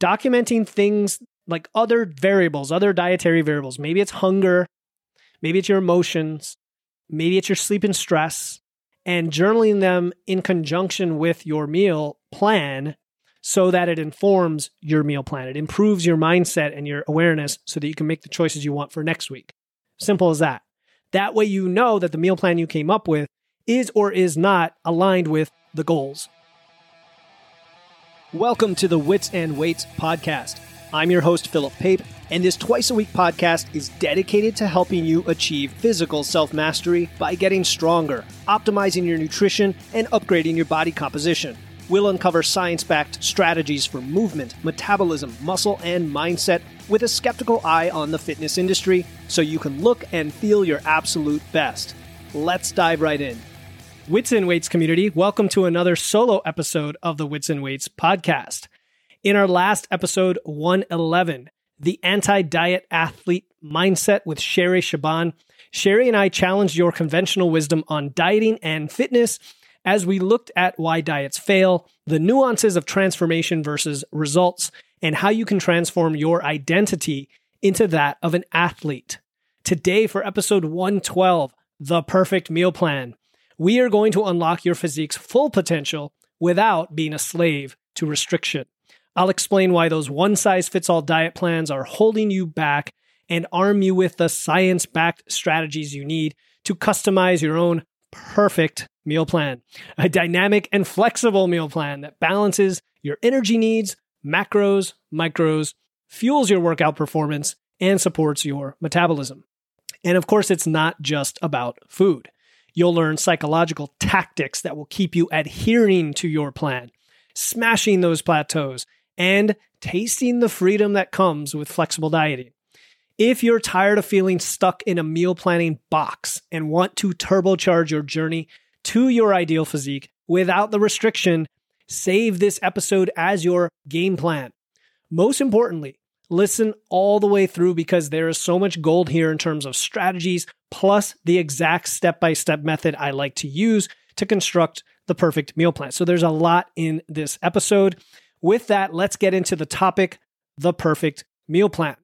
documenting things like other variables, other dietary variables. Maybe it's hunger, maybe it's your emotions, maybe it's your sleep and stress, and journaling them in conjunction with your meal plan so that it informs your meal plan. It improves your mindset and your awareness so that you can make the choices you want for next week. Simple as that. That way, you know that the meal plan you came up with is or is not aligned with the goals. Welcome to the Wits and Weights podcast. I'm your host, Philip Pape, and this twice a week podcast is dedicated to helping you achieve physical self mastery by getting stronger, optimizing your nutrition, and upgrading your body composition. We'll uncover science backed strategies for movement, metabolism, muscle, and mindset with a skeptical eye on the fitness industry so you can look and feel your absolute best. Let's dive right in. Wits and Weights community, welcome to another solo episode of the Wits and Weights podcast. In our last episode 111, the anti diet athlete mindset with Sherry Shaban, Sherry and I challenged your conventional wisdom on dieting and fitness as we looked at why diets fail, the nuances of transformation versus results, and how you can transform your identity into that of an athlete. Today, for episode 112, The Perfect Meal Plan, we are going to unlock your physique's full potential without being a slave to restriction. I'll explain why those one size fits all diet plans are holding you back and arm you with the science backed strategies you need to customize your own perfect meal plan. A dynamic and flexible meal plan that balances your energy needs, macros, micros, fuels your workout performance, and supports your metabolism. And of course, it's not just about food. You'll learn psychological tactics that will keep you adhering to your plan, smashing those plateaus, and tasting the freedom that comes with flexible dieting. If you're tired of feeling stuck in a meal planning box and want to turbocharge your journey to your ideal physique without the restriction, save this episode as your game plan. Most importantly, listen all the way through because there is so much gold here in terms of strategies, plus the exact step by step method I like to use to construct the perfect meal plan. So there's a lot in this episode. With that, let's get into the topic the perfect meal plan.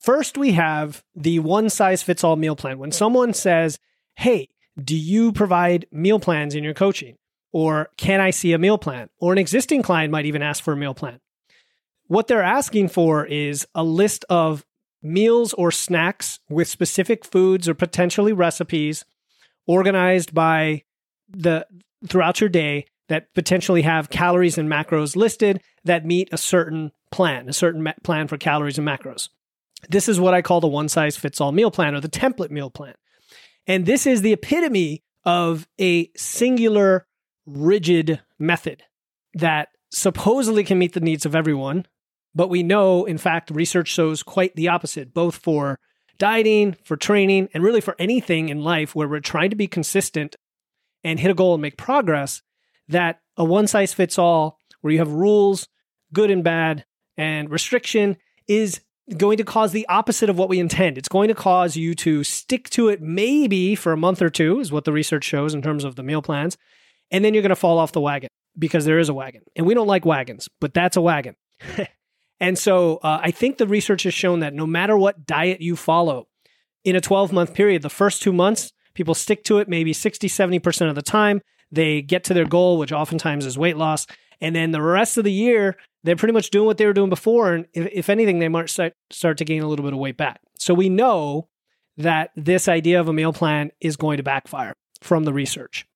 First, we have the one size fits all meal plan. When someone says, Hey, do you provide meal plans in your coaching? Or can I see a meal plan? Or an existing client might even ask for a meal plan. What they're asking for is a list of meals or snacks with specific foods or potentially recipes organized by the throughout your day that potentially have calories and macros listed that meet a certain plan, a certain plan for calories and macros. This is what I call the one size fits all meal plan or the template meal plan. And this is the epitome of a singular, rigid method that supposedly can meet the needs of everyone. But we know, in fact, research shows quite the opposite, both for dieting, for training, and really for anything in life where we're trying to be consistent and hit a goal and make progress that a one size fits all, where you have rules, good and bad, and restriction is going to cause the opposite of what we intend. It's going to cause you to stick to it maybe for a month or two, is what the research shows in terms of the meal plans. And then you're going to fall off the wagon because there is a wagon. And we don't like wagons, but that's a wagon. and so uh, I think the research has shown that no matter what diet you follow in a 12 month period, the first two months, people stick to it maybe 60, 70% of the time. They get to their goal, which oftentimes is weight loss. And then the rest of the year, they're pretty much doing what they were doing before. And if, if anything, they might start, start to gain a little bit of weight back. So we know that this idea of a meal plan is going to backfire from the research.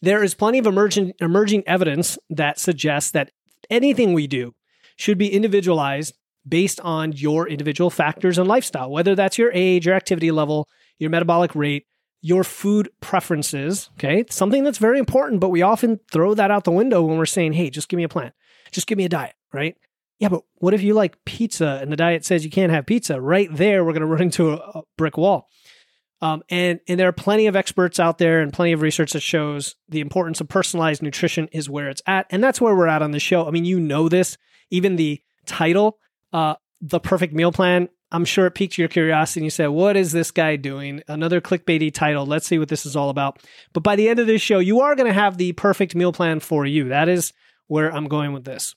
There is plenty of emerging, emerging evidence that suggests that anything we do should be individualized based on your individual factors and lifestyle, whether that's your age, your activity level, your metabolic rate, your food preferences. Okay. Something that's very important, but we often throw that out the window when we're saying, hey, just give me a plan, just give me a diet, right? Yeah, but what if you like pizza and the diet says you can't have pizza? Right there, we're going to run into a, brick wall. Um, and and there are plenty of experts out there and plenty of research that shows the importance of personalized nutrition is where it's at, and that's where we're at on the show. I mean, you know this. Even the title, uh, the perfect meal plan I'm sure it piqued your curiosity and you said, What is this guy doing? Another clickbaity title. Let's see what this is all about. But by the end of this show, you are going to have the perfect meal plan for you. That is where I'm going with this.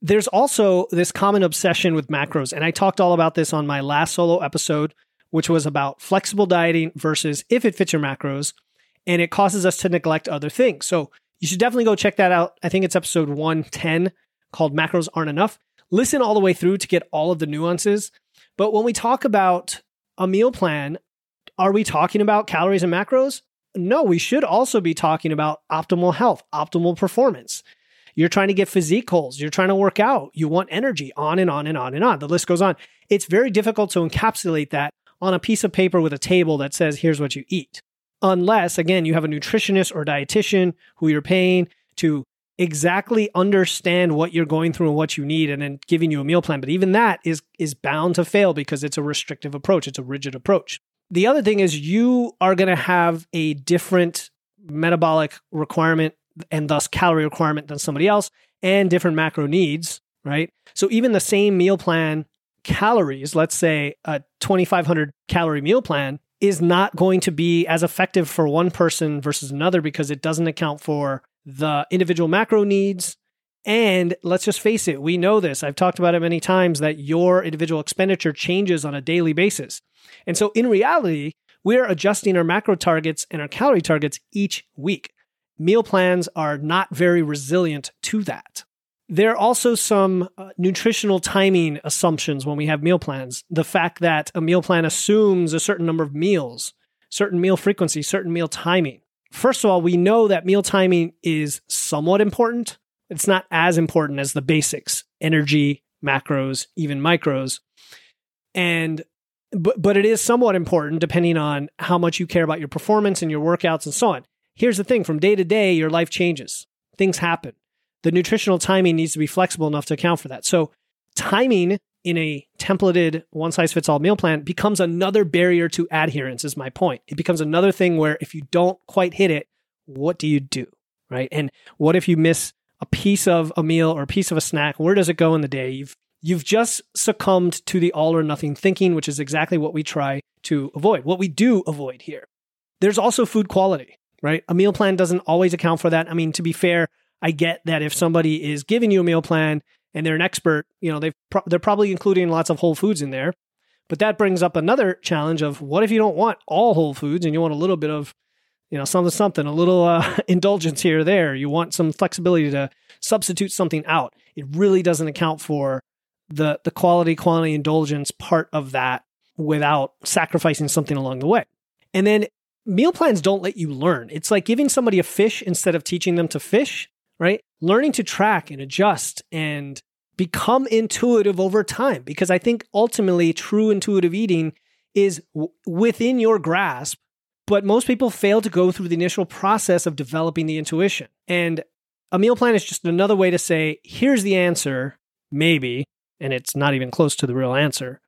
There's also this common obsession with macros. And I talked all about this on my last solo episode, which was about flexible dieting versus if it fits your macros. And it causes us to neglect other things. So you should definitely go check that out. I think it's episode 110 called Macros Aren't Enough. Listen all the way through to get all of the nuances. But when we talk about a meal plan, are we talking about calories and macros? No, we should also be talking about optimal health, optimal performance. You're trying to get physique goals. You're trying to work out. You want energy, on and on and on and on. The list goes on. It's very difficult to encapsulate that on a piece of paper with a table that says, here's what you eat. Unless, again, you have a nutritionist or dietitian who you're paying to exactly understand what you're going through and what you need and then giving you a meal plan. But even that is is bound to fail because it's a restrictive approach. It's a rigid approach. The other thing is you are going to have a different metabolic requirement and thus calorie requirement than somebody else and different macro needs, right? So even the same meal plan calories, let's say a 2500 calorie meal plan is not going to be as effective for one person versus another because it doesn't account for the individual macro needs. And let's just face it, we know this. I've talked about it many times that your individual expenditure changes on a daily basis. And so in reality, we're adjusting our macro targets and our calorie targets each week meal plans are not very resilient to that. There are also some uh, nutritional timing assumptions when we have meal plans. The fact that a meal plan assumes a certain number of meals, certain meal frequency, certain meal timing. First of all, we know that meal timing is somewhat important. It's not as important as the basics energy, macros, even micros. And but, but it is somewhat important depending on how much you care about your performance and your workouts and so on. Here's the thing from day to day, your life changes, things happen. The nutritional timing needs to be flexible enough to account for that. So, timing in a templated one size fits all meal plan becomes another barrier to adherence, is my point. It becomes another thing where if you don't quite hit it, what do you do? Right. And what if you miss a piece of a meal or a piece of a snack? Where does it go in the day? You've You've just succumbed to the all or nothing thinking, which is exactly what we try to avoid, what we do avoid here. There's also food quality right? A meal plan doesn't always account for that. I mean, to be fair, I get that if somebody is giving you a meal plan and they're an expert, you know, they've pro- they're probably including lots of whole foods in there. But that brings up another challenge of what if you don't want all whole foods and you want a little bit of, you know, something something, a little uh, indulgence here or there. You want some flexibility to substitute something out. It really doesn't account for the the quality quantity indulgence part of that without sacrificing something along the way. And then meal plans don't let you learn. It's like giving somebody a fish instead of teaching them to fish, right? Learning to track and adjust and become intuitive over time because I think ultimately true intuitive eating is w- within your grasp, but most people fail to go through the initial process of developing the intuition. And a meal plan is just another way to say, here's the answer, maybe, and it's not even close to the real answer,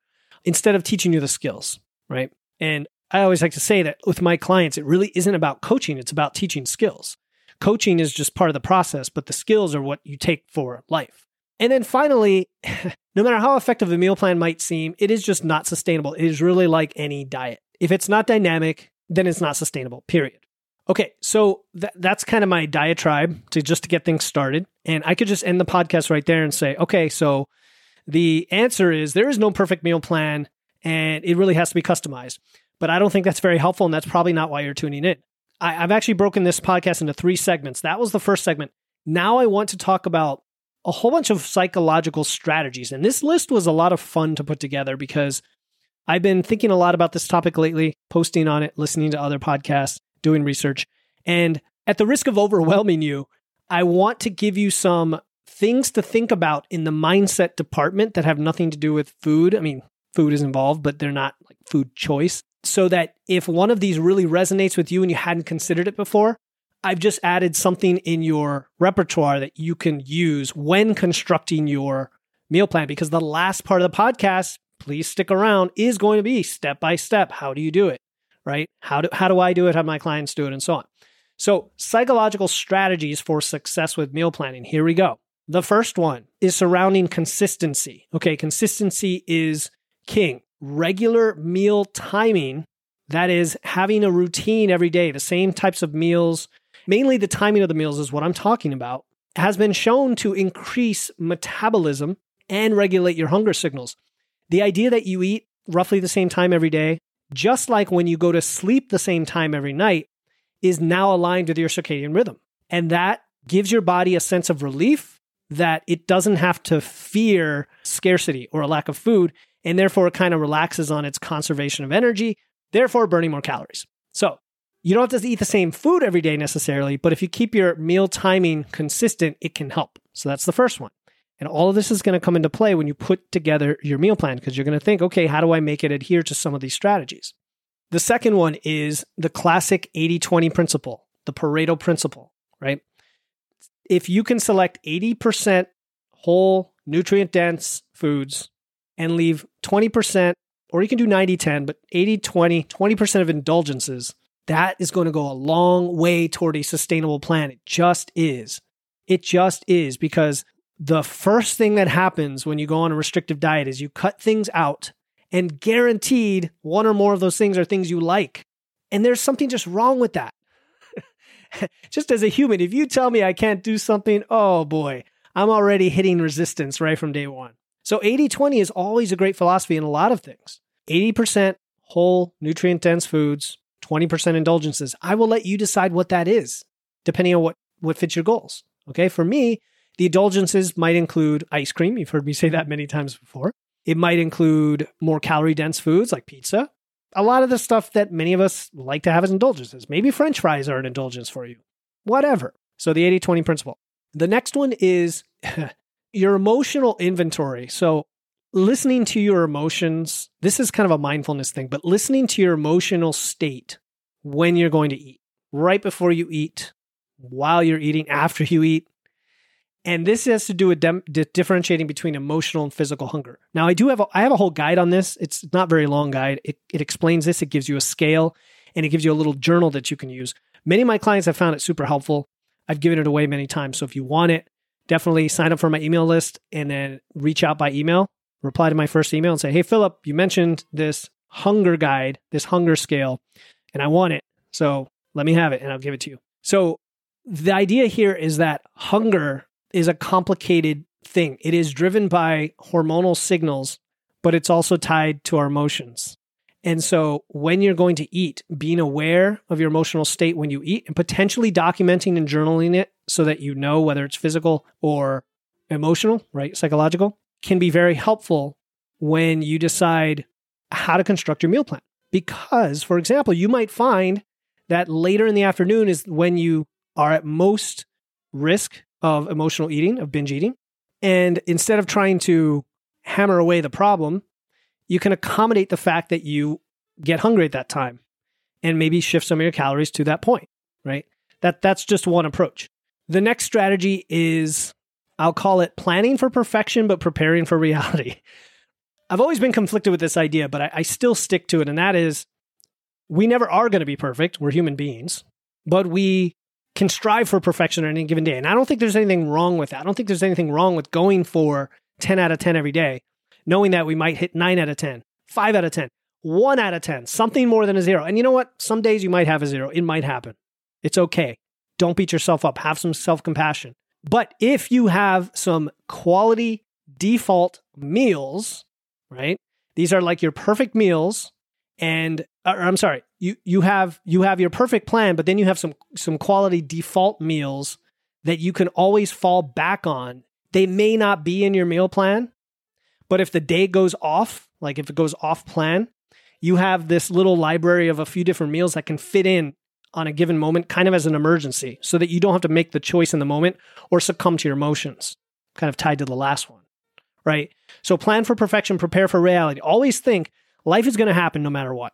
instead of teaching you the skills, right? And I always like to say that with my clients, it really isn't about coaching, it's about teaching skills. Coaching is just part of the process, but the skills are what you take for life. And then finally, no matter how effective a meal plan might seem, it is just not sustainable. It is really like any diet. If it's not dynamic, then it's not sustainable, period. Okay, so th- that's kind of my diatribe to just to get things started. And I could just end the podcast right there and say, okay, so the answer is there is no perfect meal plan and it really has to be customized but I don't think that's very helpful. And that's probably not why you're tuning in. I, have actually broken this podcast into three segments. That was the first segment. Now I want to talk about a whole bunch of psychological strategies. And this list was a lot of fun to put together because I've been thinking a lot about this topic lately, posting on it, listening to other podcasts, doing research. And at the risk of overwhelming you, I want to give you some things to think about in the mindset department that have nothing to do with food. I mean, food is involved, but they're not like food choice so that if one of these really resonates with you and you hadn't considered it before, I've just added something in your repertoire that you can use when constructing your meal plan. Because the last part of the podcast, please stick around, is going to be step by step. How do you do it? Right? How do, how do I do it? How do my clients do it? And so on. So, psychological strategies for success with meal planning. Here we go. The first one is surrounding consistency. Okay, consistency is king regular meal timing, that is, having a routine every day, the same types of meals, mainly the timing of the meals is what I'm talking about. has been shown to increase metabolism and regulate your hunger signals. The idea that you eat roughly the same time every day, just like when you go to sleep the same time every night, is now aligned with your circadian rhythm. And that gives your body a sense of relief that it doesn't have to fear scarcity or a lack of food. And therefore, it kind of relaxes on its conservation of energy, therefore, burning more calories. So, you don't have to eat the same food every day necessarily, but if you keep your meal timing consistent, it can help. So, that's the first one. And all of this is going to come into play when you put together your meal plan because you're going to think, okay, how do I make it adhere to some of these strategies? The second one is the classic 80 20 principle, the Pareto principle, right? If you can select 80% whole, nutrient dense foods and leave 20%, or you can do 90 10, but 80 20, 20% of indulgences, that is going to go a long way toward a sustainable plan. It just is. It just is because the first thing that happens when you go on a restrictive diet is you cut things out and guaranteed one or more of those things are things you like. And there's something just wrong with that. just as a human, if you tell me I can't do something, oh boy, I'm already hitting resistance right from day one. So 80 20 is always a great philosophy in a lot of things 80% whole, nutrient dense foods, 20% indulgences. I will let you decide what that is, depending on what, what fits your goals. Okay. For me, the indulgences might include ice cream. You've heard me say that many times before. It might include more calorie dense foods like pizza. A lot of the stuff that many of us like to have as indulgences. Maybe french fries are an indulgence for you. Whatever. So the 80 20 principle. The next one is your emotional inventory. So listening to your emotions, this is kind of a mindfulness thing, but listening to your emotional state when you're going to eat, right before you eat, while you're eating, after you eat, and this has to do with dem- di- differentiating between emotional and physical hunger. Now, I do have a, I have a whole guide on this. It's not very long guide. It, it explains this. It gives you a scale and it gives you a little journal that you can use. Many of my clients have found it super helpful. I've given it away many times. So if you want it, definitely sign up for my email list and then reach out by email. Reply to my first email and say, "Hey, Philip, you mentioned this hunger guide, this hunger scale, and I want it. So let me have it, and I'll give it to you." So the idea here is that hunger is a complicated thing. It is driven by hormonal signals, but it's also tied to our emotions. And so when you're going to eat, being aware of your emotional state when you eat and potentially documenting and journaling it so that you know whether it's physical or emotional, right? Psychological can be very helpful when you decide how to construct your meal plan. Because, for example, you might find that later in the afternoon is when you are at most risk of emotional eating, of binge eating. And instead of trying to hammer away the problem, you can accommodate the fact that you get hungry at that time and maybe shift some of your calories to that point, right? That that's just one approach. The next strategy is I'll call it planning for perfection but preparing for reality. I've always been conflicted with this idea, but I, I still stick to it, and that is we never are going to be perfect. We're human beings, but we can strive for perfection on any given day. And I don't think there's anything wrong with that. I don't think there's anything wrong with going for 10 out of 10 every day, knowing that we might hit 9 out of 10, 5 out of 10, 1 out of 10, something more than a zero. And you know what? Some days you might have a zero. It might happen. It's okay. Don't beat yourself up. Have some self compassion. But if you have some quality default meals, right? These are like your perfect meals and uh, or I'm sorry, you you have you have your perfect plan, but then you have some some quality default meals that you can always fall back on. They may not be in your meal plan, but if the day goes off, like if it goes off plan, you have this little library of a few different meals that can fit in on a given moment, kind of as an emergency, so that you don't have to make the choice in the moment or succumb to your emotions, kind of tied to the last one, right? So plan for perfection, prepare for reality. Always think life is going to happen no matter what.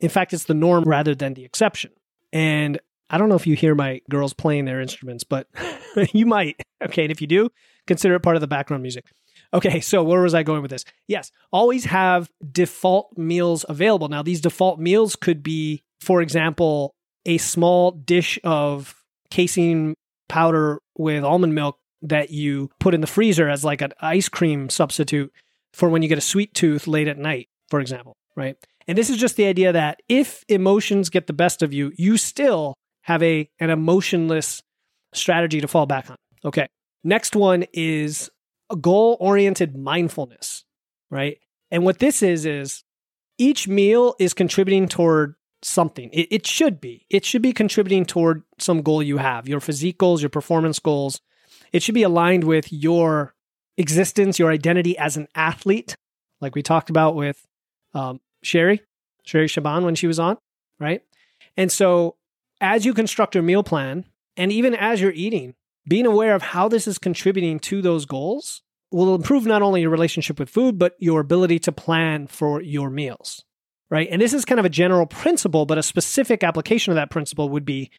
In fact, it's the norm rather than the exception. And I don't know if you hear my girls playing their instruments, but you might. Okay. And if you do, consider it part of the background music. Okay. So where was I going with this? Yes. Always have default meals available. Now, these default meals could be, for example, a small dish of casein powder with almond milk that you put in the freezer as like an ice cream substitute for when you get a sweet tooth late at night, for example, right? And this is just the idea that if emotions get the best of you, you still have a an emotionless strategy to fall back on. Okay. Next one is a goal oriented mindfulness, right? And what this is, is each meal is contributing toward something. It, it, should be. It should be contributing toward some goal you have, your physique goals, your performance goals. It should be aligned with your existence, your identity as an athlete, like we talked about with um, Sherry, Sherry Shaban when she was on, right? And so as you construct your meal plan, and even as you're eating, being aware of how this is contributing to those goals will improve not only your relationship with food, but your ability to plan for your meals, right? And this is kind of a general principle, but a specific application of that principle would be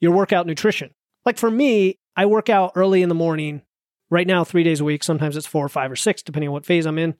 your workout nutrition. Like for me, I work out early in the morning, right now, three days a week. Sometimes it's four or five or six, depending on what phase I'm in.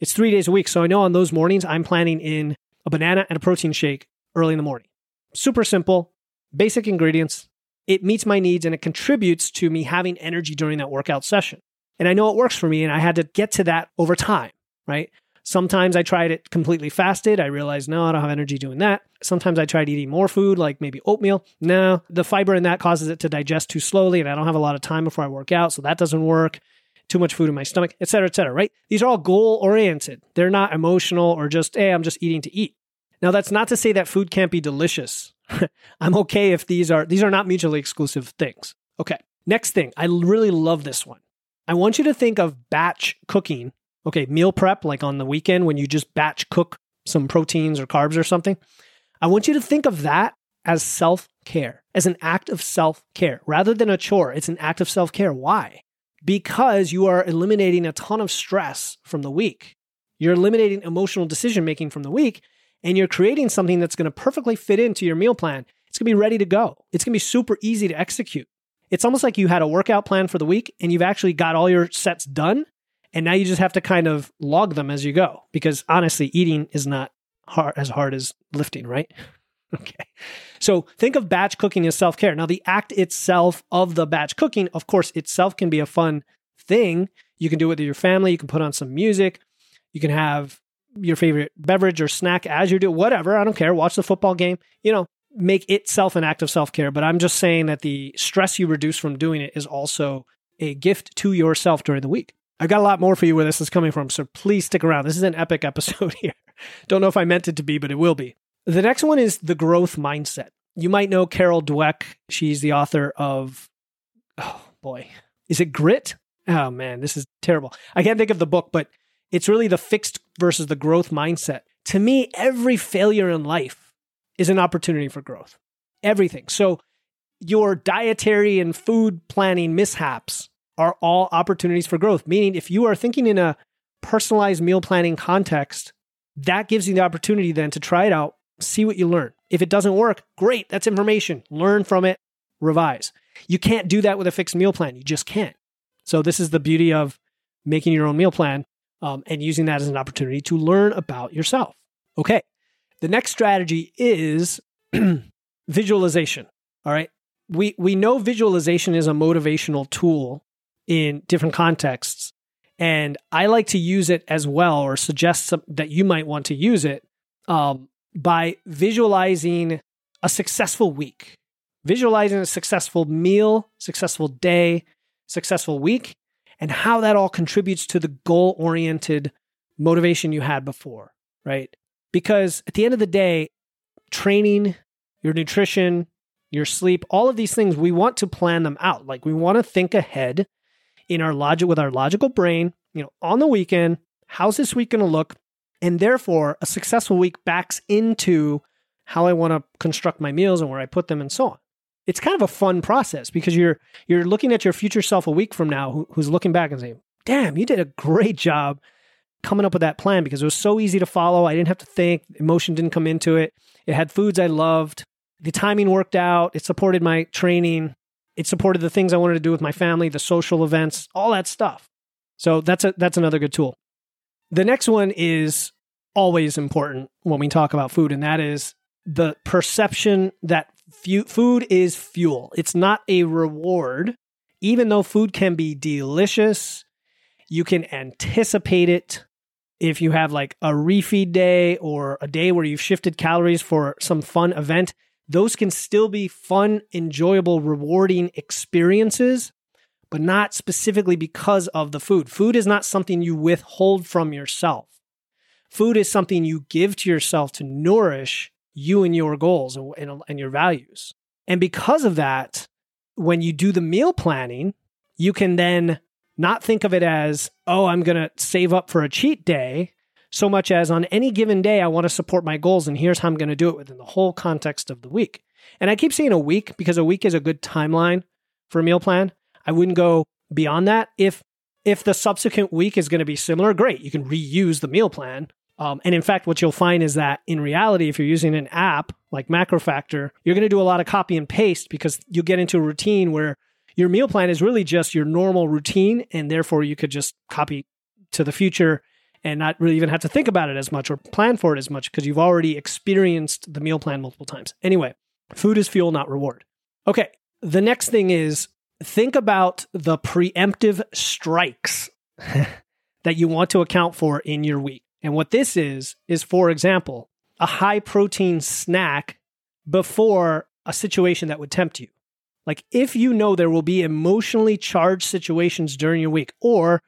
It's three days a week. So I know on those mornings, I'm planning in a banana and a protein shake early in the morning. Super simple, basic ingredients. It meets my needs and it contributes to me having energy during that workout session. And I know it works for me. And I had to get to that over time, right? Sometimes I tried it completely fasted. I realized, no, I don't have energy doing that. Sometimes I tried eating more food, like maybe oatmeal. No, the fiber in that causes it to digest too slowly, and I don't have a lot of time before I work out, so that doesn't work. Too much food in my stomach, et cetera, et cetera, right? These are all goal oriented. They're not emotional or just, hey, I'm just eating to eat. Now, that's not to say that food can't be delicious. I'm okay if these are these are not mutually exclusive things. Okay. Next thing, I really love this one. I want you to think of batch cooking. Okay, meal prep, like on the weekend when you just batch cook some proteins or carbs or something. I want you to think of that as self care, as an act of self care rather than a chore. It's an act of self care. Why? Because you are eliminating a ton of stress from the week. You're eliminating emotional decision making from the week, and you're creating something that's going to perfectly fit into your meal plan. It's going to be ready to go. It's going to be super easy to execute. It's almost like you had a workout plan for the week and you've actually got all your sets done. And now you just have to kind of log them as you go because honestly, eating is not hard, as hard as lifting, right? Okay. So think of batch cooking as self care. Now, the act itself of the batch cooking, of course, itself can be a fun thing. You can do it with your family. You can put on some music. You can have your favorite beverage or snack as you do, whatever. I don't care. Watch the football game. You know, make itself an act of self care, but I'm just saying that the stress you reduce from doing it is also a gift to yourself during the week. I've got a lot more for you where this is coming from, so please stick around. This is an epic episode here. Don't know if I meant it to be, but it will be. The next one is the growth mindset. You might know Carol Dweck. She's the author of, oh boy, is it Grit? Oh man, this is terrible. I can't think of the book, but it's really the fixed versus the growth mindset. To me, every failure in life is an opportunity for growth. Everything. So your dietary and food planning mishaps are all opportunities for growth. Meaning, if you are thinking in a personalized meal planning context, that gives you the opportunity then to try it out, see what you learn. If it doesn't work, great, that's information. Learn from it, revise. You can't do that with a fixed meal plan. You just can't. So, this is the beauty of making your own meal plan um, and using that as an opportunity to learn about yourself. Okay, the next strategy is visualization. All right. We, we know visualization is a motivational tool in different contexts. And I like to use it as well, or suggest some, that you might want to use it um, by visualizing a successful week, visualizing a successful meal, successful day, successful week, and how that all contributes to the goal oriented motivation you had before, right? Because at the end of the day, training, your nutrition, your sleep, all of these things, we want to plan them out. Like we want to think ahead in our logic with our logical brain, you know, on the weekend, how's this week going to look? And therefore, a successful week backs into how I want to construct my meals and where I put them and so on. It's kind of a fun process because you're you're looking at your future self a week from now who, who's looking back and saying, "Damn, you did a great job coming up with that plan because it was so easy to follow. I didn't have to think, emotion didn't come into it. It had foods I loved. The timing worked out. It supported my training. It supported the things I wanted to do with my family, the social events, all that stuff. So that's a that's another good tool. The next one is always important when we talk about food and that is the perception that fu- food is fuel. It's not a reward even though food can be delicious, you can anticipate it if you have like a refeed day or a day where you've shifted calories for some fun event, those can still be fun, enjoyable, rewarding experiences. but not specifically because of the food. Food is not something you withhold from yourself. Food is something you give to yourself to nourish you and your goals and, and, your values. And because of that, when you do the meal planning, you can then not think of it as, oh, I'm going to save up for a cheat day, so much as on any given day, I want to support my goals, and here's how I'm going to do it within the whole context of the week. And I keep saying a week because a week is a good timeline for a meal plan. I wouldn't go beyond that. If if the subsequent week is going to be similar, great. You can reuse the meal plan. Um, and in fact, what you'll find is that in reality, if you're using an app like MacroFactor, you're going to do a lot of copy and paste because you get into a routine where your meal plan is really just your normal routine. And therefore, you could just copy to the future and not really even have to think about it as much or plan for it as much because you've already experienced the meal plan multiple times. Anyway, food is fuel, not reward. Okay. The next thing is think about the preemptive strikes that you want to account for in your week. And what this is, is for example, a high protein snack before a situation that would tempt you. Like if you know there will be emotionally charged situations during your week or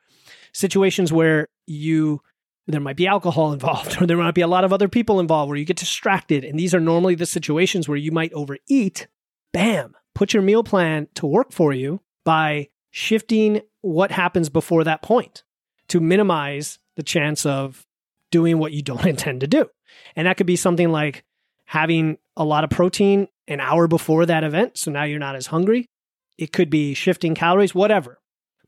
situations where you there might be alcohol involved or there might be a lot of other people involved where you get distracted and these are normally the situations where you might overeat, bam, put your meal plan to work for you by shifting what happens before that point to minimize the chance of doing what you don't intend to do. And that could be something like having a lot of protein an hour before that event. So now you're not as hungry. It could be shifting calories, whatever,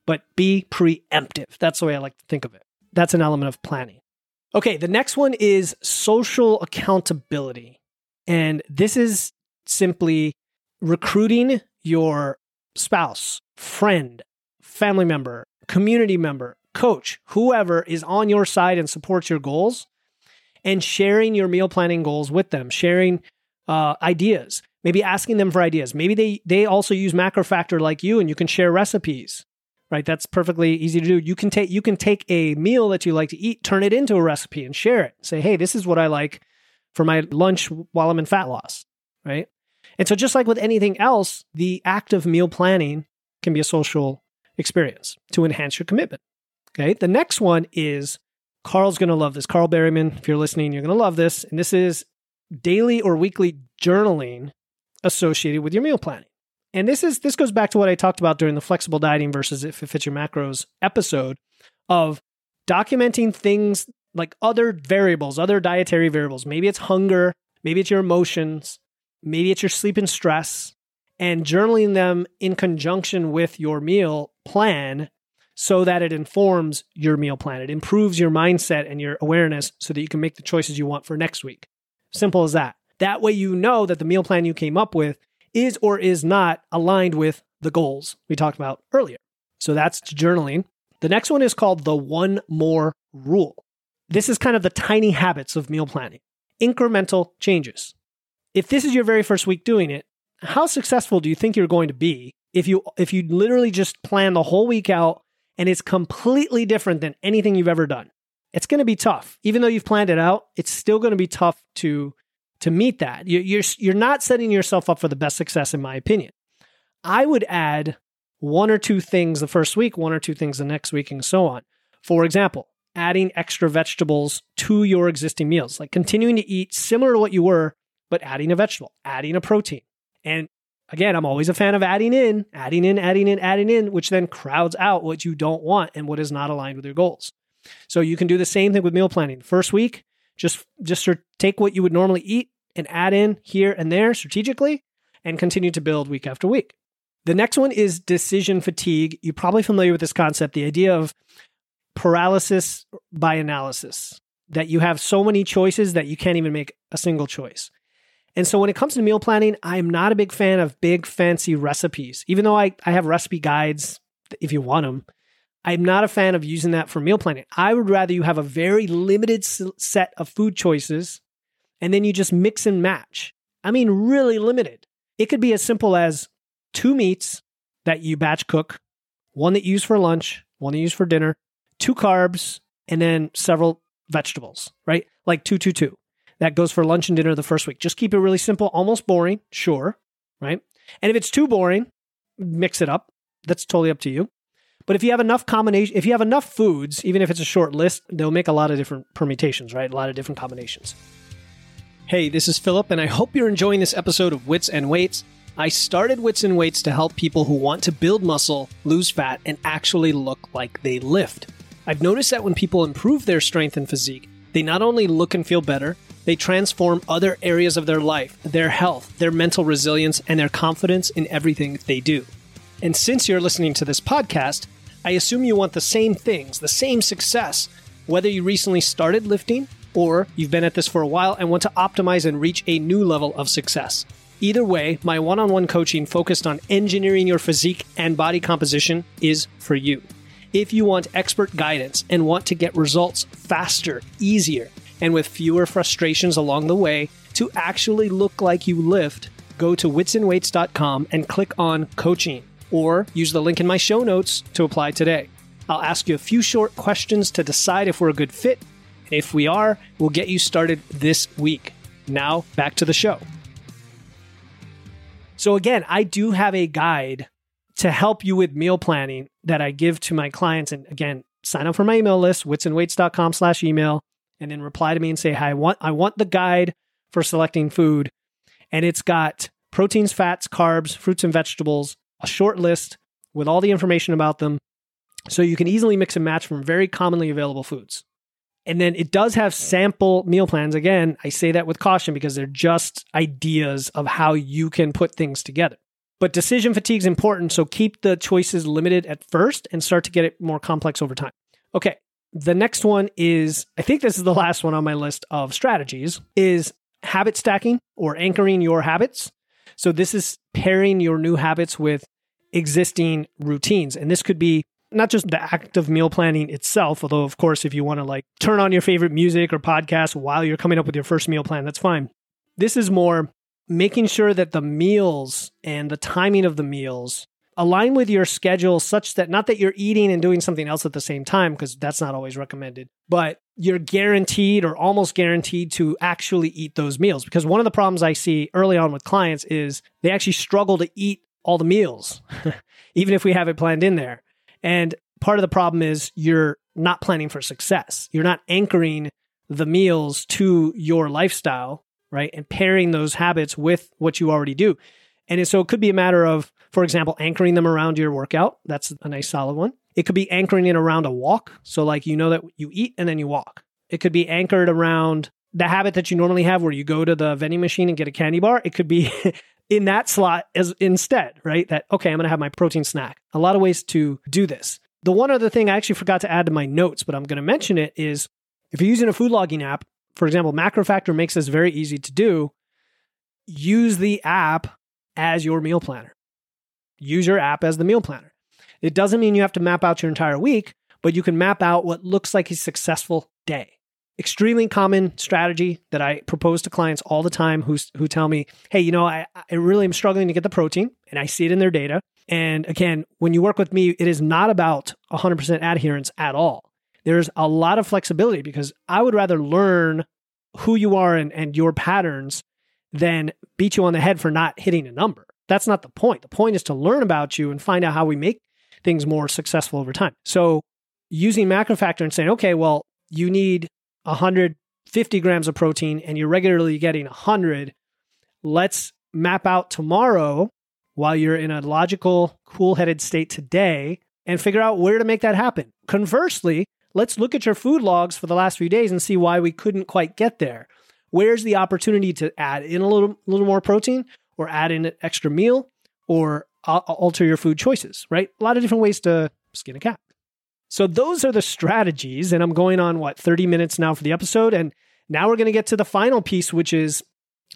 but be preemptive. That's the way I like to think of it. That's an element of planning. Okay, the next one is social accountability. And this is simply recruiting your spouse, friend, family member, community member, coach, whoever is on your side and supports your goals, and sharing your meal planning goals with them, sharing uh, ideas, maybe asking them for ideas. Maybe they they also use MacroFactor like you, and you can share recipes. Right, that's perfectly easy to do. You can take you can take a meal that you like to eat, turn it into a recipe, and share it. Say, hey, this is what I like for my lunch while I'm in fat loss. Right, and so, just like with anything else, the act of meal planning can be a social experience to enhance your commitment. Okay. The next one is Carl's going to love this. Carl Berryman, if you're listening, you're going to love this. And this is daily or weekly journaling associated with your meal planning. And this is this goes back to what I talked about during the flexible dieting versus if it fits your macros episode of documenting things like other variables, other dietary variables. Maybe it's hunger, maybe it's your emotions, maybe it's your sleep and stress, and journaling them in conjunction with your meal plan so that it informs your meal plan. It improves your mindset and your awareness so that you can make the choices you want for next week. Simple as that. That way, you know that the meal plan you came up with is or is not aligned with the goals we talked about earlier. So that's journaling. The next one is called the one more rule. This is kind of the tiny habits of meal planning, incremental changes if this is your very first week doing it, how successful do you think you're going to be if you if you literally just plan the whole week out and it's completely different than anything you've ever done? It's going to be tough. Even though you've planned it out, it's still going to be tough to to meet that. You, you're you're not setting yourself up for the best success, in my opinion. I would add one or two things the first week, one or two things the next week, and so on. For example, adding extra vegetables to your existing meals, like continuing to eat similar to what you were but adding a vegetable, adding a protein. And again, I'm always a fan of adding in, adding in, adding in, adding in, which then crowds out what you don't want and what is not aligned with your goals. So you can do the same thing with meal planning. First week, just just take what you would normally eat and add in here and there strategically and continue to build week after week. The next one is decision fatigue. You're probably familiar with this concept, the idea of paralysis by analysis, that you have so many choices that you can't even make a single choice. And so when it comes to meal planning, I'm not a big fan of big fancy recipes. Even though I, I have recipe guides if you want them, I'm not a fan of using that for meal planning. I would rather you have a very limited set of food choices and then you just mix and match. I mean, really limited. It could be as simple as two meats that you batch cook, one that you use for lunch, one that you use for dinner, two carbs, and then several vegetables, right? Like two, two, two. That goes for lunch and dinner the first week. Just keep it really simple, almost boring, sure, right? And if it's too boring, mix it up. that's totally up to you. But if you have enough combination, if you have enough foods, even if it's a short list, they'll make a lot of different permutations, right? A lot of different combinations. Hey, this is Philip, and I hope you're enjoying this episode of Wits and Weights. I started Wits and Weights to help people who want to build muscle, lose fat, and actually look like they lift. I've noticed that when people improve their strength and physique, they not only look and feel better, they transform other areas of their life, their health, their mental resilience, and their confidence in everything they do. And since you're listening to this podcast, I assume you want the same things, the same success, whether you recently started lifting or you've been at this for a while and want to optimize and reach a new level of success. Either way, my one on one coaching focused on engineering your physique and body composition is for you. If you want expert guidance and want to get results faster, easier, and with fewer frustrations along the way to actually look like you lift, go to witsandweights.com and click on coaching or use the link in my show notes to apply today. I'll ask you a few short questions to decide if we're a good fit. If we are, we'll get you started this week. Now, back to the show. So, again, I do have a guide to help you with meal planning that I give to my clients. And again, sign up for my email list, witsandweights.com slash email, and then reply to me and say, Hi, I want I want the guide for selecting food. And it's got proteins, fats, carbs, fruits and vegetables, a short list with all the information about them. So you can easily mix and match from very commonly available foods. And then it does have sample meal plans. Again, I say that with caution because they're just ideas of how you can put things together. But decision fatigue is important, so keep the choices limited at first and start to get it more complex over time. Okay, the next one is I think this is the last one on my list of strategies is habit stacking or anchoring your habits. So this is pairing your new habits with existing routines. And this could be not just the act of meal planning itself, although of course if you want to like turn on your favorite music or podcast while you're coming up with your first meal plan, that's fine. This is more making sure that the meals and the timing of the meals align with your schedule such that not that you're eating and doing something else at the same time, because that's not always recommended, but you're guaranteed or almost guaranteed to actually eat those meals. Because one of the problems I see early on with clients is they actually struggle to eat all the meals, even if we have it planned in there. And part of the problem is you're not planning for success. You're not anchoring the meals to your lifestyle right? And pairing those habits with what you already do. And so it could be a matter of, for example, anchoring them around your workout. That's a nice solid one. It could be anchoring it around a walk. So, like, you know that you eat and then you walk. It could be anchored around the habit that you normally have where you go to the vending machine and get a candy bar. It could be in that slot as instead, right? That, okay, I'm going to have my protein snack. A lot of ways to do this. The one other thing I actually forgot to add to my notes, but I'm going to mention it is if you're using a food logging app, for example, MacroFactor makes this very easy to do. Use the app as your meal planner. Use your app as the meal planner. It doesn't mean you have to map out your entire week, but you can map out what looks like a successful day. Extremely common strategy that I propose to clients all the time who, who tell me, hey, you know, I, I really am struggling to get the protein, and I see it in their data. And again, when you work with me, it is not about 100% adherence at all there's a lot of flexibility because I would rather learn who you are and, and your patterns than beat you on the head for not hitting a number. That's not the point. The point is to learn about you and find out how we make things more successful over time. So using MacroFactor and saying, okay, well, you need 150 grams of protein and you're regularly getting 100. Let's map out tomorrow while you're in a logical, cool headed state today and figure out where to make that happen. Conversely, let's look at your food logs for the last few days and see why we couldn't quite get there. Where's the opportunity to add in a little, little more protein or add in an extra meal or alter your food choices, right? A lot of different ways to skin a cat. So those are the strategies. And I'm going on what, 30 minutes now for the episode. And now we're going to get to the final piece, which is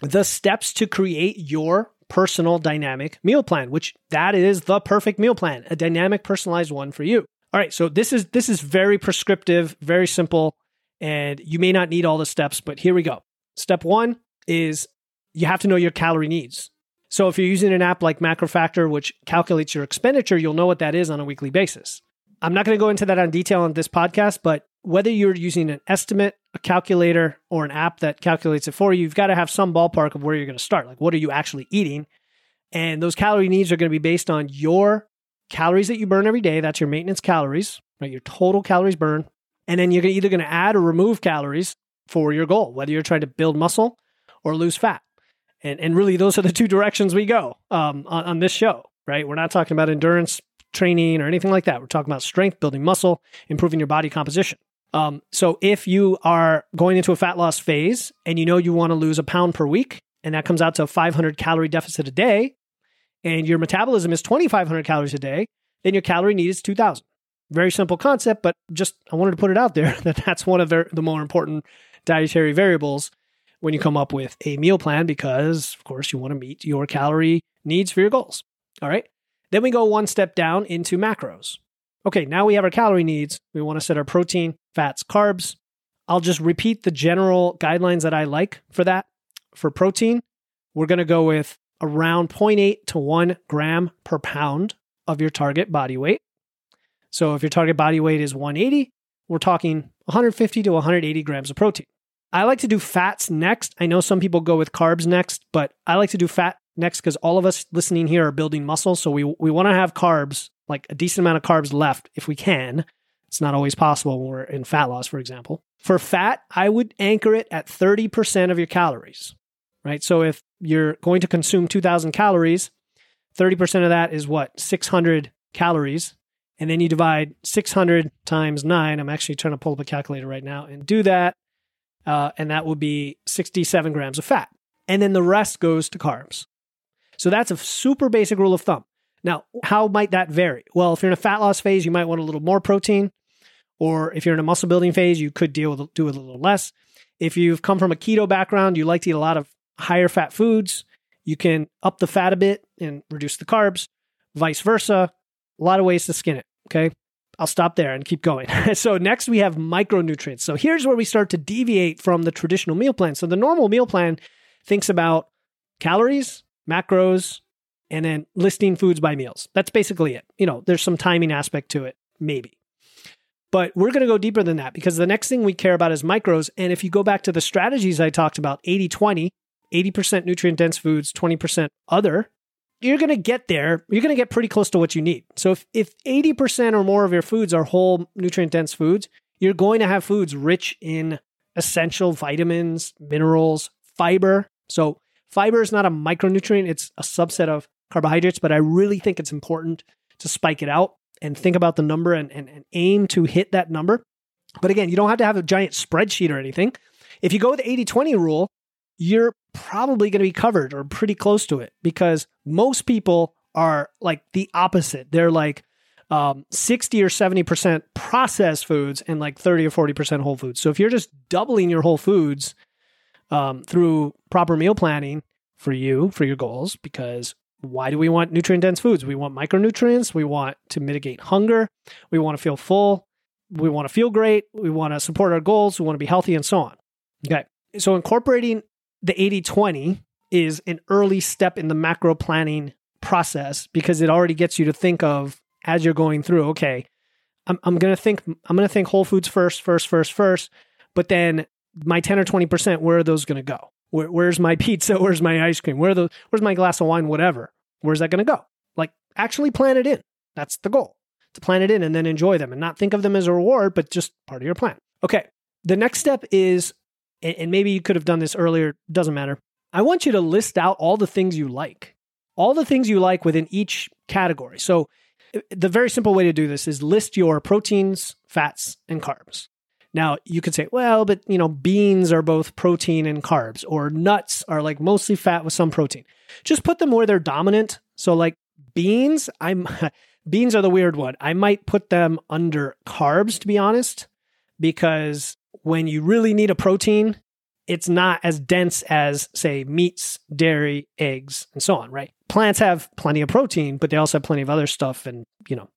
the steps to create your personal dynamic meal plan, which that is the perfect meal plan, a dynamic personalized one for you. All right, so this is this is very prescriptive, very simple, and you may not need all the steps, but here we go. Step 1 is you have to know your calorie needs. So if you're using an app like MacroFactor which calculates your expenditure, you'll know what that is on a weekly basis. I'm not going to go into that on detail on this podcast, but whether you're using an estimate, a calculator, or an app that calculates it for you, you've got to have some ballpark of where you're going to start. Like, what are you actually eating? And those calorie needs are going to be based on your calories that you burn every day. That's your maintenance calories, right? Your total calories burned. And then you're either going to add or remove calories for your goal, whether you're trying to build muscle or lose fat. And, and really, those are the two directions we go um, on, on this show, right? We're not talking about endurance training or anything like that. We're talking about strength, building muscle, improving your body composition. Um, so if you are going into a fat loss phase and you know you want to lose a pound per week, and that comes out to a 500 calorie deficit a day, and your metabolism is 2,500 calories a day, then your calorie need is 2,000. Very simple concept, but just I wanted to put it out there that that's one of the, the more important dietary variables when you come up with a meal plan because, of course, you want to meet your calorie needs for your goals. All right. Then we go one step down into macros. Okay, now we have our calorie needs. We want to set our protein, fats, carbs. I'll just repeat the general guidelines that I like for that. For protein, we're going to go with around 0.8 to 1 gram per pound of your target body weight. So if your target body weight is 180, we're talking 150 to 180 grams of protein. I like to do fats next. I know some people go with carbs next, but I like to do fat next because all of us listening here are building muscle. So we, we want to have carbs, like a decent amount of carbs left if we can. It's not always possible when we're in fat loss, for example. For fat, I would anchor it at 30% of your calories, right? So if you're going to consume 2,000 calories, 30% of that is what? 600 calories. And then you divide 600 times 9. I'm actually trying to pull up a calculator right now and do that. Uh, and that would be 67 grams of fat. And then the rest goes to carbs. So that's a super basic rule of thumb. Now, how might that vary? Well, if you're in a fat loss phase, you might want a little more protein. Or if you're in a muscle building phase, you could deal with do a little less. If you've come from a keto background, you like to eat a lot of higher fat foods, you can up the fat a bit and reduce the carbs, vice versa. A lot of ways to skin it. Okay. I'll stop there and keep going. so, next we have micronutrients. So, here's where we start to deviate from the traditional meal plan. So, the normal meal plan thinks about calories, macros, and then listing foods by meals. That's basically it. You know, there's some timing aspect to it, maybe. But we're going to go deeper than that because the next thing we care about is micros. And if you go back to the strategies I talked about 80 20, 80% nutrient dense foods, 20% other, you're going to get there. You're going to get pretty close to what you need. So if, if 80% or more of your foods are whole nutrient dense foods, you're going to have foods rich in essential vitamins, minerals, fiber. So fiber is not a micronutrient, it's a subset of carbohydrates, but I really think it's important to spike it out and think about the number and, and, and aim to hit that number. But again, you don't have to have a giant spreadsheet or anything. If you go with the 80 20 rule, you're probably going to be covered or pretty close to it because most people are like the opposite. They're like um, 60 or 70% processed foods and like 30 or 40% whole foods. So if you're just doubling your whole foods um, through proper meal planning for you, for your goals, because why do we want nutrient dense foods? We want micronutrients. We want to mitigate hunger. We want to feel full. We want to feel great. We want to support our goals. We want to be healthy and so on. Okay. So incorporating the 80 20 is an early step in the macro planning process because it already gets you to think of as you're going through, okay, I'm, I'm going to think, I'm going to think whole foods first, first, first, first. But then my 10 or 20%, where are those going to go? Where, where's my pizza? Where's my ice cream? Where the, where's my glass of wine? Whatever. Where's that going to go? Like actually plan it in. That's the goal to plan it in and then enjoy them and not think of them as a reward, but just part of your plan. Okay. The next step is, and maybe you could have done this earlier, doesn't matter. I want you to list out all the things you like, all the things you like within each category. So, uh, the very simple way to do this is list your proteins, fats, and carbs. Now, you could say, well, but you know, beans are both protein and carbs, or nuts are like mostly fat with some protein. Just put them where they're dominant. So, like beans, I'm beans are the weird one. I might put them under carbs, to be honest, because when you really need a protein, it's not as dense as, say, meats, dairy, eggs, and so on, right? Plants have plenty of protein, but they also have plenty of other stuff and, you know,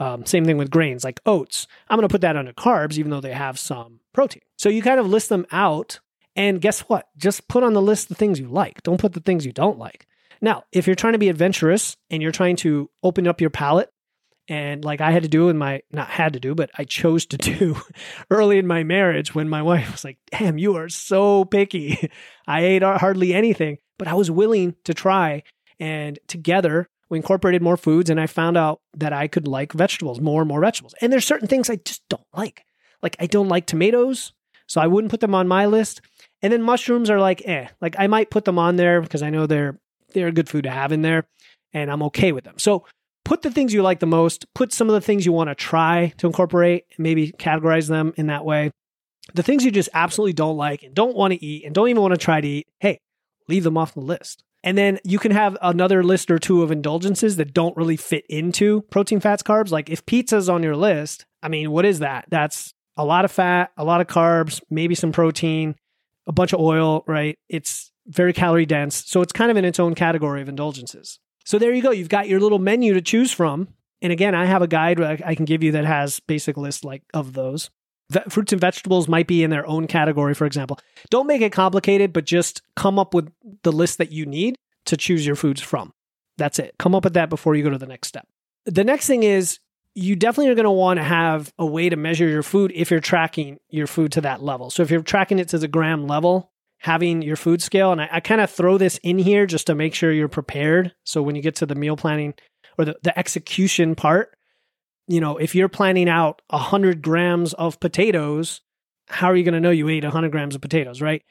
um, same thing with grains like oats. I'm going to put that under carbs, even though they have some protein. So you kind of list them out. And guess what? Just put on the list the things you like. Don't put the things you don't like. Now, if you're trying to be adventurous and you're trying to open up your palate, and like I had to do in my, not had to do, but I chose to do early in my marriage when my wife was like, damn, you are so picky. I ate hardly anything, but I was willing to try. And together we incorporated more foods and I found out that I could like vegetables, more and more vegetables. And there's certain things I just don't like. Like I don't like tomatoes, so I wouldn't put them on my list. And then mushrooms are like, eh, like I might put them on there because I know they're they're a good food to have in there and I'm okay with them. So put the things you like the most, put some of the things you want to try to incorporate, maybe categorize them in that way. The things you just absolutely don't like and don't want to eat and don't even want to try to eat, hey, leave them off the list. And then you can have another list or two of indulgences that don't really fit into protein, fats, carbs. Like if pizza's on your list, I mean, what is that? That's a lot of fat, a lot of carbs, maybe some protein, a bunch of oil, right? It's very calorie dense. So it's kind of in its own category of indulgences. So there you go. You've got your little menu to choose from. And again, I have a guide I can give you that has basic list like of those. fruits and vegetables might be in their own category, for example. Don't make it complicated, but just come up with the list that you need to choose your foods from. That's it. Come up with that before you go to the next step. The next thing is you definitely are going to want to have a way to measure your food if you're tracking your food to that level. So if you're tracking it to the gram level, having your food scale, and I, I kind of throw this in here just to make sure you're prepared. So when you get to the meal planning or the, the execution part, you know, if you're planning out 100 grams of potatoes, how are you going to know you ate 100 grams of potatoes, right?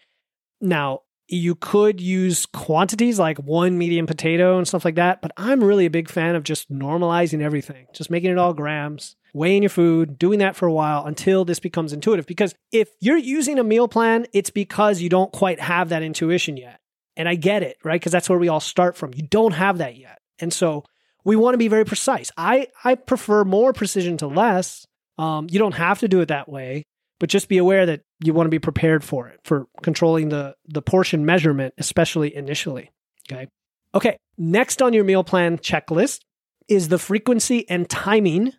Now, you could use quantities like one medium potato and stuff like that, but I'm really a big fan of just normalizing everything, just making it all grams, weighing your food, doing that for a while until this becomes intuitive. Because if you're using a meal plan, it's because you don't quite have that intuition yet. And I get it, right? Because that's where we all start from. You don't have that yet. And so we want to be very precise. I, I prefer more precision to less. Um, you don't have to do it that way but just be aware that you want to be prepared for it for controlling the the portion measurement especially initially okay okay next on your meal plan checklist is the frequency and timing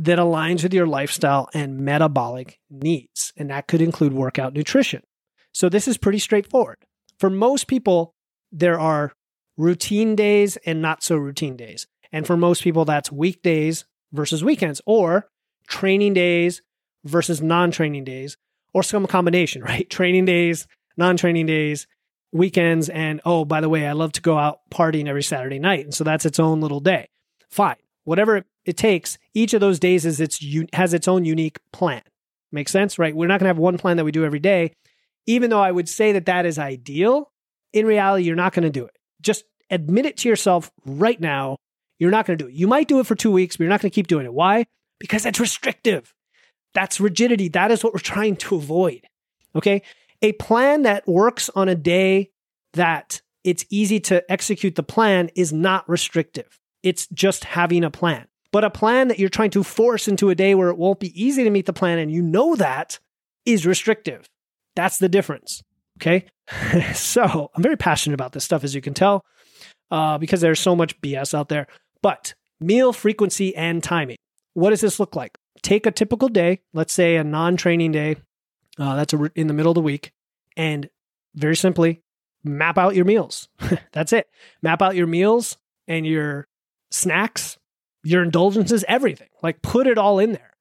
that aligns with your lifestyle and metabolic needs and that could include workout nutrition so this is pretty straightforward for most people there are routine days and not so routine days and for most people that's weekdays versus weekends or training days versus non training days or some combination, right? Training days, non training days, weekends, and oh, by the way, I love to go out partying every Saturday night. And so that's its own little day. Fine. Whatever it takes, each of those days is its has its own unique plan. Makes sense, right? We're not going to have one plan that we do every day. Even though I would say that that is ideal, in reality, you're not going to do it. Just admit it to yourself right now. You're not going to do it. You might do it for two weeks, but you're not going to keep doing it. Why? Because it's restrictive. That's rigidity. That is what we're trying to avoid. Okay. A plan that works on a day that it's easy to execute the plan is not restrictive. It's just having a plan. But a plan that you're trying to force into a day where it won't be easy to meet the plan and you know that is restrictive. That's the difference. Okay. so I'm very passionate about this stuff, as you can tell, uh, because there's so much BS out there. But meal frequency and timing. What does this look like? take a typical day, let's say a non training day, uh, that's a, in the middle of the week, and very simply map out your meals. that's it. Map out your meals and your snacks, your indulgences, everything. Like put it all in there.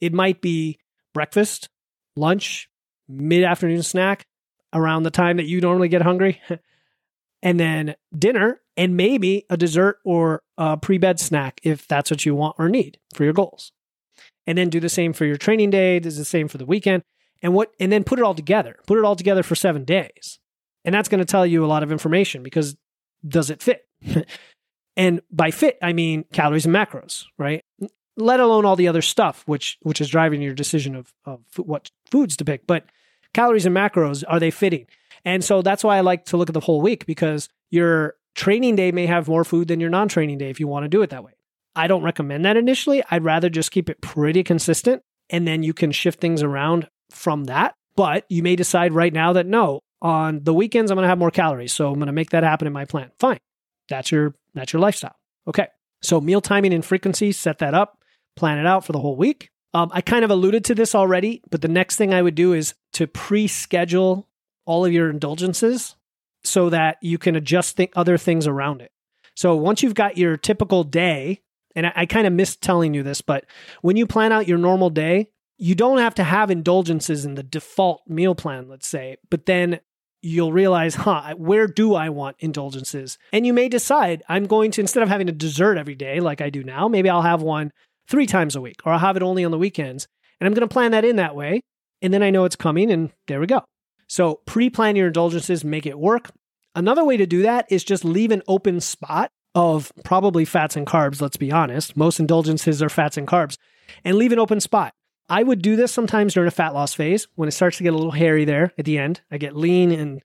It might be breakfast, lunch, mid afternoon snack around the time that you normally get hungry, and then dinner, and maybe a dessert or a pre bed snack if that's what you want or need for your goals and then do the same for your training day, do the same for the weekend, and what and then put it all together. Put it all together for 7 days. And that's going to tell you a lot of information because does it fit? and by fit, I mean calories and macros, right? Let alone all the other stuff which which is driving your decision of of what foods to pick, but calories and macros are they fitting? And so that's why I like to look at the whole week because your training day may have more food than your non-training day if you want to do it that way. I don't recommend that initially. I'd rather just keep it pretty consistent and then you can shift things around from that. But you may decide right now that no, on the weekends I'm going to have more calories, so I'm going to make that happen in my plan. Fine. That's your that's your lifestyle. Okay. So meal timing and frequency, set that up, plan it out for the whole week. Um, I kind of alluded to this already, but the next thing I would do is to pre-schedule all of your indulgences so that you can adjust th- other things around it. So once you've got your typical day and I, I kind of missed telling you this, but when you plan out your normal day, you don't have to have indulgences in the default meal plan, let's say, but then you'll realize, huh, where do I want indulgences? And you may decide, I'm going to, instead of having a dessert every day like I do now, maybe I'll have one three times a week or I'll have it only on the weekends. And I'm going to plan that in that way. And then I know it's coming and there we go. So pre plan your indulgences, make it work. Another way to do that is just leave an open spot of probably fats and carbs, let's be honest. Most indulgences are fats and carbs, and leave an open spot. I would do this sometimes during a fat loss phase when it starts to get a little hairy there at the end. I get lean and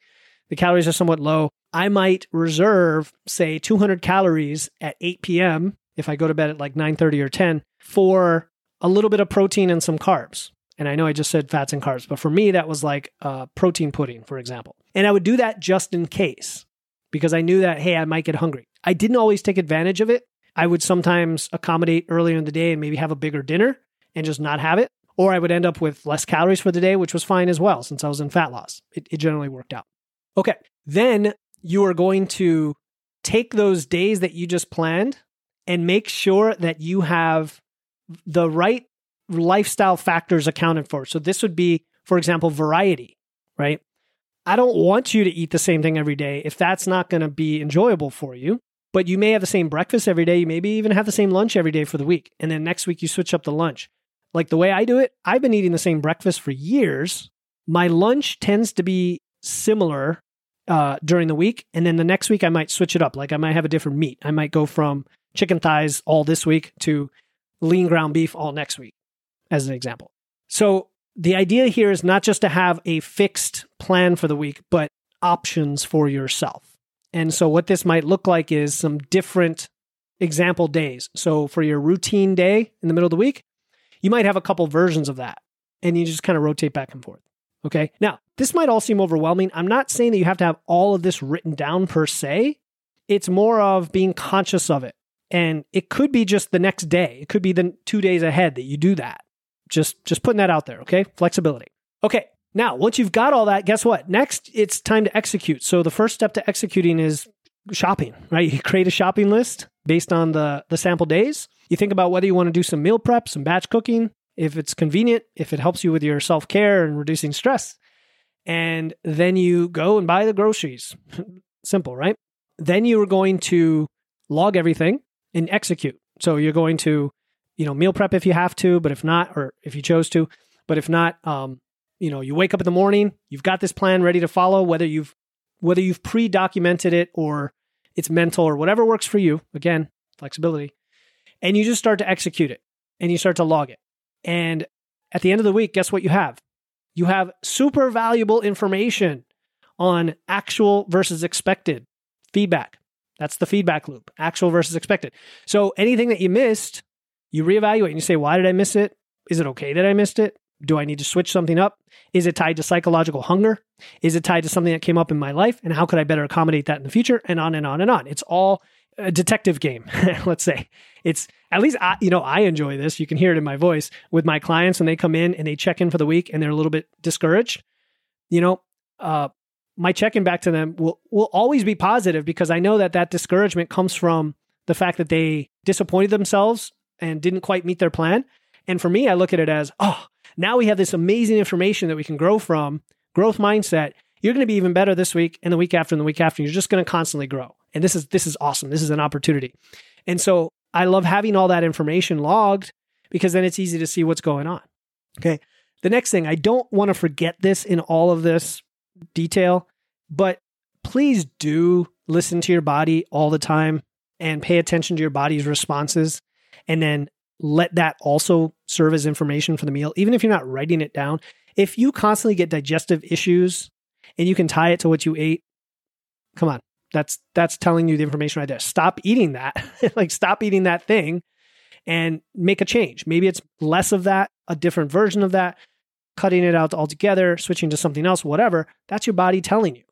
the calories are somewhat low. I might reserve, say, 200 calories at 8 p.m. if I go to bed at like 9:30 or 10 for a little bit of protein and some carbs. And I know I just said fats and carbs, but for me that was like protein pudding, for example. And I would do that just in case because I knew that hey, I might get hungry. I didn't always take advantage of it. I would sometimes accommodate earlier in the day and maybe have a bigger dinner and just not have it. Or I would end up with less calories for the day, which was fine as well since I was in fat loss. It, it generally worked out. Okay. Then you are going to take those days that you just planned and make sure that you have the right lifestyle factors accounted for. So this would be, for example, variety, right? I don't want you to eat the same thing every day if that's not going to be enjoyable for you. But you may have the same breakfast every day. You maybe even have the same lunch every day for the week. And then next week you switch up the lunch. Like the way I do it, I've been eating the same breakfast for years. My lunch tends to be similar uh, during the week. And then the next week I might switch it up. Like I might have a different meat. I might go from chicken thighs all this week to lean ground beef all next week, as an example. So the idea here is not just to have a fixed plan for the week, but options for yourself. And so, what this might look like is some different example days. So, for your routine day in the middle of the week, you might have a couple versions of that and you just kind of rotate back and forth. Okay. Now, this might all seem overwhelming. I'm not saying that you have to have all of this written down per se. It's more of being conscious of it. And it could be just the next day. It could be the two days ahead that you do that. Just just putting that out there, okay? Flexibility. Okay. Now, once you've got all that, guess what? Next, it's time to execute. So the first step to executing is shopping, right? You create a shopping list based on the the sample days. You think about whether you want to do some meal prep, some batch cooking, if it's convenient, if it helps you with your self-care and reducing stress. And then you go and buy the groceries. Simple, right? Then you are going to log everything and execute. So you're going to, you know, meal prep if you have to, but if not, or if you chose to, but if not, um, you know, you wake up in the morning, you've got this plan ready to follow, whether you've whether you've pre-documented it or it's mental or whatever works for you. Again, flexibility. And you just start to execute it and you start to log it. And at the end of the week, guess what you have? You have super valuable information on actual versus expected feedback. That's the feedback loop, actual versus expected. So anything that you missed, you reevaluate and you say, why did I miss it? Is it okay that I missed it? Do I need to switch something up? Is it tied to psychological hunger? Is it tied to something that came up in my life? And how could I better accommodate that in the future? And on and on and on. It's all a detective game, let's say. It's at least, I, you know, I enjoy this. You can hear it in my voice with my clients when they come in and they check in for the week and they're a little bit discouraged. You know, uh, my check in back to them will, will always be positive because I know that that discouragement comes from the fact that they disappointed themselves and didn't quite meet their plan. And for me, I look at it as, oh, now we have this amazing information that we can grow from, growth mindset. You're going to be even better this week and the week after and the week after. You're just going to constantly grow. And this is this is awesome. This is an opportunity. And so I love having all that information logged because then it's easy to see what's going on. Okay. The next thing, I don't want to forget this in all of this detail, but please do listen to your body all the time and pay attention to your body's responses and then let that also serve as information for the meal, even if you're not writing it down. If you constantly get digestive issues and you can tie it to what you ate, come on. That's that's telling you the information right there. Stop eating that. like stop eating that thing and make a change. Maybe it's less of that, a different version of that, cutting it out altogether, switching to something else, whatever. That's your body telling you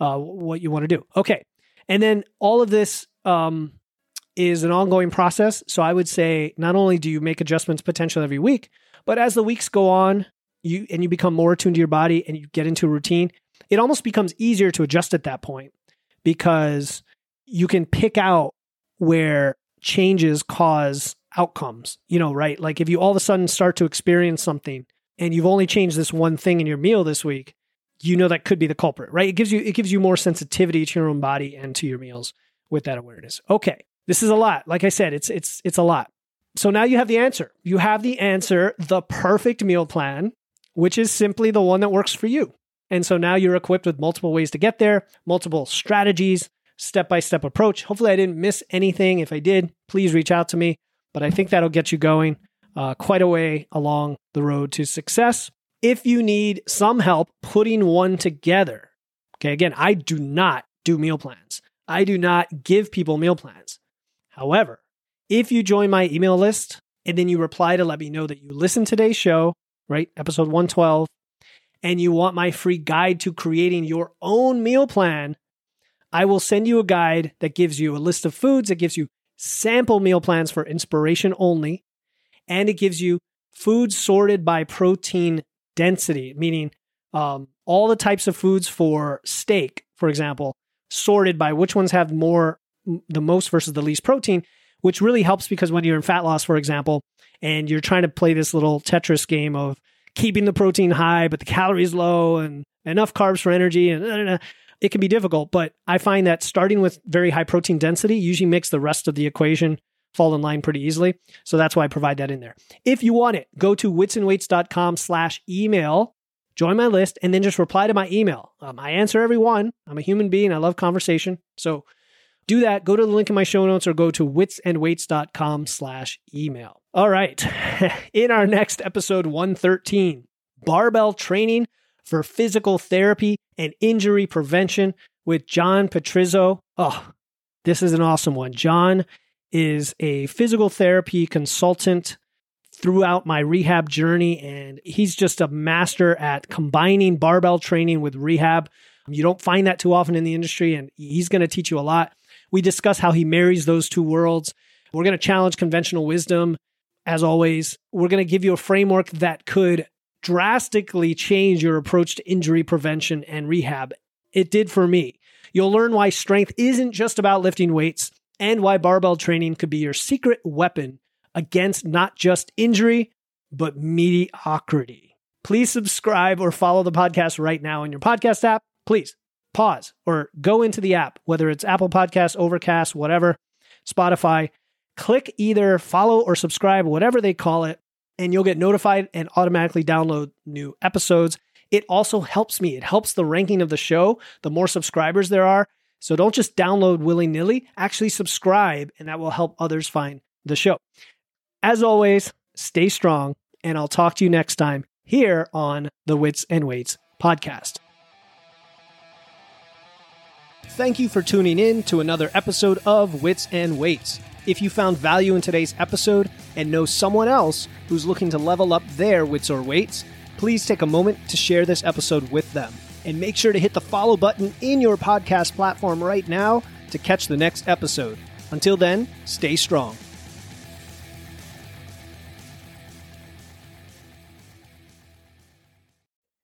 uh, what you want to do. Okay. And then all of this um, is an ongoing process. So I would say not only do you make adjustments potentially every week, but as the weeks go on, you and you become more attuned to your body and you get into a routine, it almost becomes easier to adjust at that point because you can pick out where changes cause outcomes. You know, right? Like if you all of a sudden start to experience something and you've only changed this one thing in your meal this week, you know that could be the culprit, right? It gives you it gives you more sensitivity to your own body and to your meals with that awareness. Okay. This is a lot. Like I said, it's it's it's a lot. So now you have the answer. You have the answer, the perfect meal plan, which is simply the one that works for you. And so now you're equipped with multiple ways to get there, multiple strategies, step by step approach. Hopefully, I didn't miss anything. If I did, please reach out to me. But I think that'll get you going uh, quite a way along the road to success. If you need some help putting one together, okay, again, I do not do meal plans, I do not give people meal plans. However, if you join my email list and then you reply to let me know that you listened to today's show, right, episode 112, and you want my free guide to creating your own meal plan, I will send you a guide that gives you a list of foods, that gives you sample meal plans for inspiration only, and it gives you foods sorted by protein density, meaning um, all the types of foods for steak, for example, sorted by which ones have more, the most versus the least protein, which really helps because when you're in fat loss, for example, and you're trying to play this little Tetris game of keeping the protein high, but the calories low and enough carbs for energy and uh, uh, uh, it can be difficult, but I find that starting with very high protein density usually makes the rest of the equation fall in line pretty easily. So that's why I provide that in there. If you want it, go to witsandweights.com slash email, join my list, and then just reply to my email. Um, I answer every one. I'm a human being. I love conversation. So do that. Go to the link in my show notes or go to witsandweights.com slash email. All right. in our next episode 113, barbell training for physical therapy and injury prevention with John Patrizzo. Oh, this is an awesome one. John is a physical therapy consultant throughout my rehab journey, and he's just a master at combining barbell training with rehab. You don't find that too often in the industry, and he's going to teach you a lot. We discuss how he marries those two worlds. We're going to challenge conventional wisdom. As always, we're going to give you a framework that could drastically change your approach to injury prevention and rehab. It did for me. You'll learn why strength isn't just about lifting weights and why barbell training could be your secret weapon against not just injury, but mediocrity. Please subscribe or follow the podcast right now in your podcast app. Please pause or go into the app, whether it's Apple Podcasts, Overcast, whatever, Spotify. Click either follow or subscribe, whatever they call it, and you'll get notified and automatically download new episodes. It also helps me. It helps the ranking of the show. The more subscribers there are, so don't just download willy nilly, actually subscribe, and that will help others find the show. As always, stay strong, and I'll talk to you next time here on the Wits and Weights podcast. Thank you for tuning in to another episode of Wits and Weights. If you found value in today's episode and know someone else who's looking to level up their wits or weights, please take a moment to share this episode with them. And make sure to hit the follow button in your podcast platform right now to catch the next episode. Until then, stay strong.